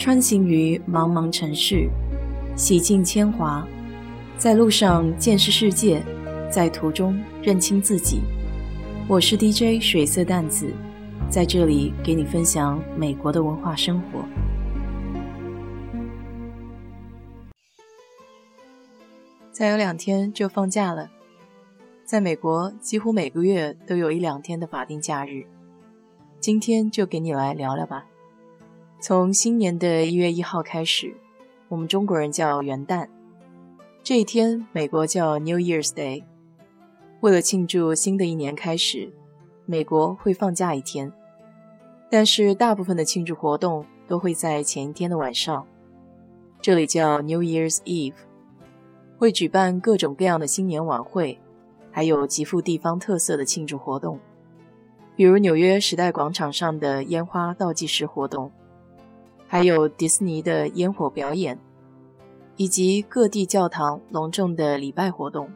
穿行于茫茫城市，洗尽铅华，在路上见识世界，在途中认清自己。我是 DJ 水色淡子，在这里给你分享美国的文化生活。再有两天就放假了，在美国几乎每个月都有一两天的法定假日。今天就给你来聊聊吧。从新年的一月一号开始，我们中国人叫元旦，这一天美国叫 New Year's Day。为了庆祝新的一年开始，美国会放假一天，但是大部分的庆祝活动都会在前一天的晚上，这里叫 New Year's Eve，会举办各种各样的新年晚会，还有极富地方特色的庆祝活动。比如纽约时代广场上的烟花倒计时活动，还有迪士尼的烟火表演，以及各地教堂隆重的礼拜活动。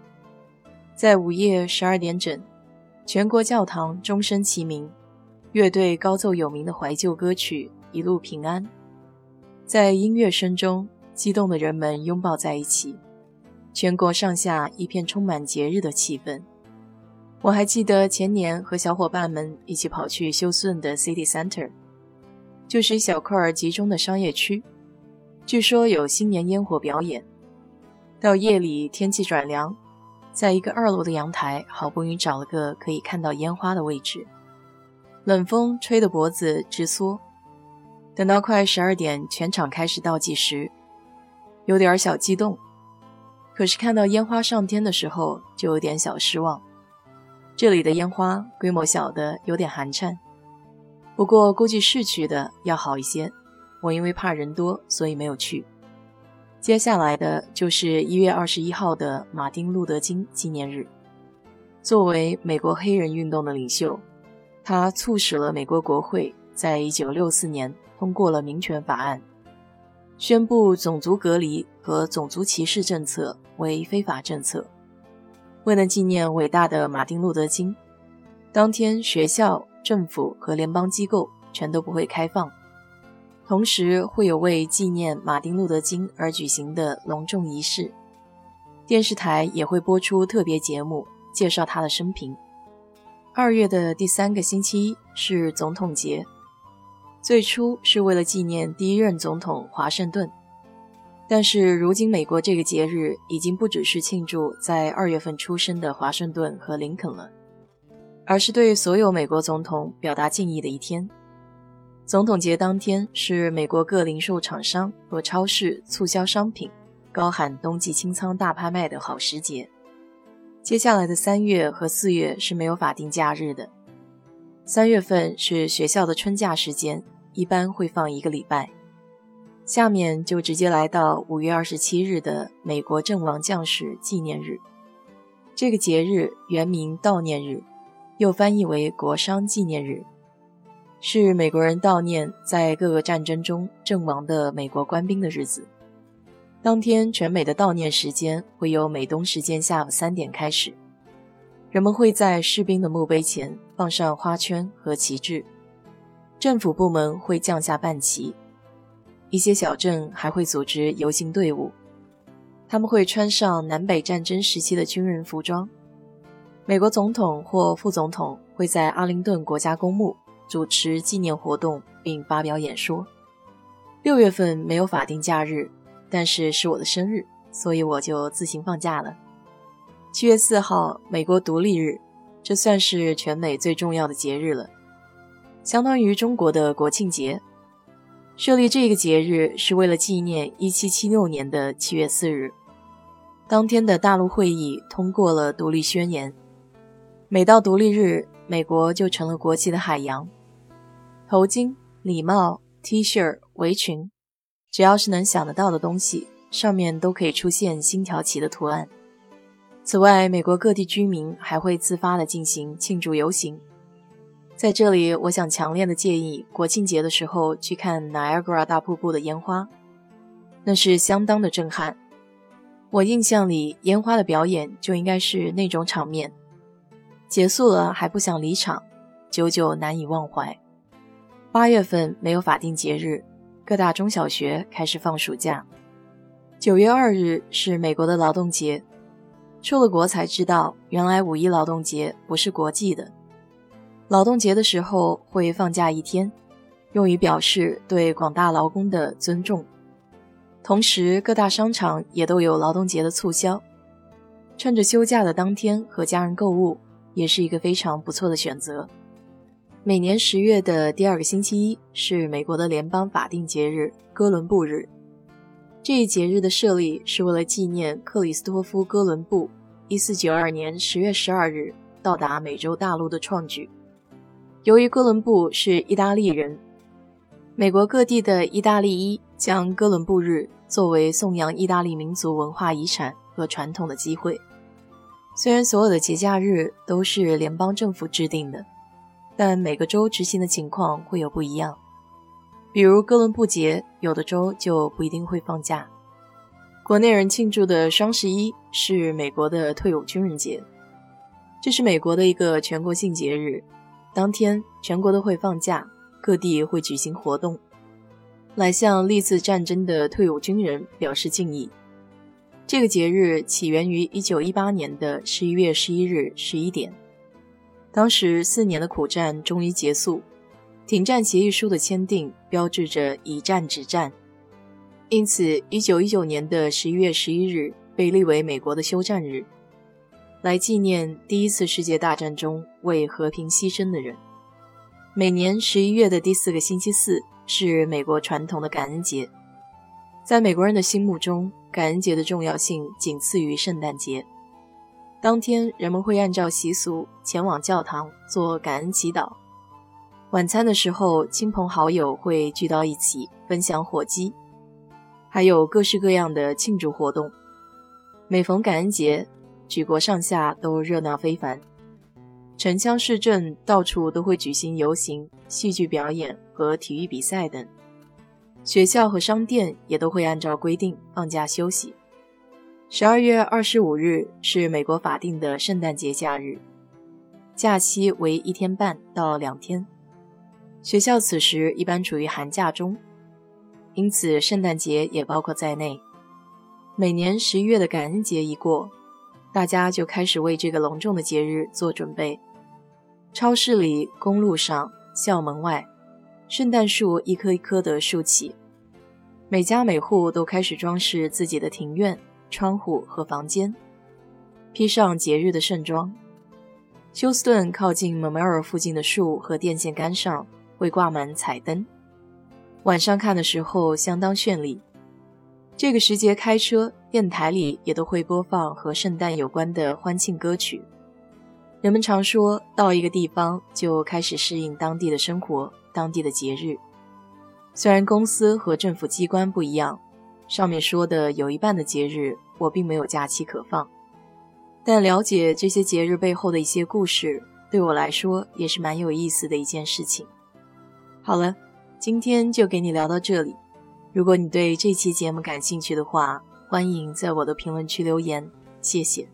在午夜十二点整，全国教堂钟声齐鸣，乐队高奏有名的怀旧歌曲《一路平安》。在音乐声中，激动的人们拥抱在一起，全国上下一片充满节日的气氛。我还记得前年和小伙伴们一起跑去休斯顿的 City Center，就是一小块儿集中的商业区。据说有新年烟火表演。到夜里天气转凉，在一个二楼的阳台，好不容易找了个可以看到烟花的位置。冷风吹得脖子直缩。等到快十二点，全场开始倒计时，有点小激动。可是看到烟花上天的时候，就有点小失望。这里的烟花规模小的有点寒颤，不过估计市区的要好一些。我因为怕人多，所以没有去。接下来的就是一月二十一号的马丁·路德·金纪念日。作为美国黑人运动的领袖，他促使了美国国会在一九六四年通过了民权法案，宣布种族隔离和种族歧视政策为非法政策。为了纪念伟大的马丁·路德·金，当天学校、政府和联邦机构全都不会开放，同时会有为纪念马丁·路德·金而举行的隆重仪式。电视台也会播出特别节目，介绍他的生平。二月的第三个星期一是总统节，最初是为了纪念第一任总统华盛顿。但是如今，美国这个节日已经不只是庆祝在二月份出生的华盛顿和林肯了，而是对所有美国总统表达敬意的一天。总统节当天是美国各零售厂商和超市促销商品、高喊冬季清仓大拍卖的好时节。接下来的三月和四月是没有法定假日的。三月份是学校的春假时间，一般会放一个礼拜。下面就直接来到五月二十七日的美国阵亡将士纪念日。这个节日原名悼念日，又翻译为国殇纪念日，是美国人悼念在各个战争中阵亡的美国官兵的日子。当天，全美的悼念时间会由美东时间下午三点开始，人们会在士兵的墓碑前放上花圈和旗帜，政府部门会降下半旗。一些小镇还会组织游行队伍，他们会穿上南北战争时期的军人服装。美国总统或副总统会在阿灵顿国家公墓主持纪念活动并发表演说。六月份没有法定假日，但是是我的生日，所以我就自行放假了。七月四号，美国独立日，这算是全美最重要的节日了，相当于中国的国庆节。设立这个节日是为了纪念1776年的7月4日，当天的大陆会议通过了独立宣言。每到独立日，美国就成了国旗的海洋。头巾、礼帽、T 恤、围裙，只要是能想得到的东西，上面都可以出现星条旗的图案。此外，美国各地居民还会自发地进行庆祝游行。在这里，我想强烈的建议国庆节的时候去看 Niagara 大瀑布的烟花，那是相当的震撼。我印象里，烟花的表演就应该是那种场面。结束了还不想离场，久久难以忘怀。八月份没有法定节日，各大中小学开始放暑假。九月二日是美国的劳动节，出了国才知道，原来五一劳动节不是国际的。劳动节的时候会放假一天，用于表示对广大劳工的尊重。同时，各大商场也都有劳动节的促销，趁着休假的当天和家人购物，也是一个非常不错的选择。每年十月的第二个星期一是美国的联邦法定节日——哥伦布日。这一节日的设立是为了纪念克里斯托夫·哥伦布1492年10月12日到达美洲大陆的创举。由于哥伦布是意大利人，美国各地的意大利裔将哥伦布日作为颂扬意大利民族文化遗产和传统的机会。虽然所有的节假日都是联邦政府制定的，但每个州执行的情况会有不一样。比如哥伦布节，有的州就不一定会放假。国内人庆祝的双十一是美国的退伍军人节，这是美国的一个全国性节日，当天全国都会放假，各地会举行活动，来向历次战争的退伍军人表示敬意。这个节日起源于1918年的11月11日11点，当时四年的苦战终于结束。停战协议书的签订标志着以战止战，因此，1919年的11月11日被立为美国的休战日，来纪念第一次世界大战中为和平牺牲的人。每年11月的第四个星期四是美国传统的感恩节，在美国人的心目中，感恩节的重要性仅次于圣诞节。当天，人们会按照习俗前往教堂做感恩祈祷。晚餐的时候，亲朋好友会聚到一起分享火鸡，还有各式各样的庆祝活动。每逢感恩节，举国上下都热闹非凡，城乡市镇到处都会举行游行、戏剧表演和体育比赛等。学校和商店也都会按照规定放假休息。十二月二十五日是美国法定的圣诞节假日，假期为一天半到两天。学校此时一般处于寒假中，因此圣诞节也包括在内。每年十一月的感恩节一过，大家就开始为这个隆重的节日做准备。超市里、公路上、校门外，圣诞树一棵一棵的竖起，每家每户都开始装饰自己的庭院、窗户和房间，披上节日的盛装。休斯顿靠近蒙梅尔附近的树和电线杆上。会挂满彩灯，晚上看的时候相当绚丽。这个时节开车，电台里也都会播放和圣诞有关的欢庆歌曲。人们常说到一个地方就开始适应当地的生活、当地的节日。虽然公司和政府机关不一样，上面说的有一半的节日我并没有假期可放，但了解这些节日背后的一些故事，对我来说也是蛮有意思的一件事情。好了，今天就给你聊到这里。如果你对这期节目感兴趣的话，欢迎在我的评论区留言，谢谢。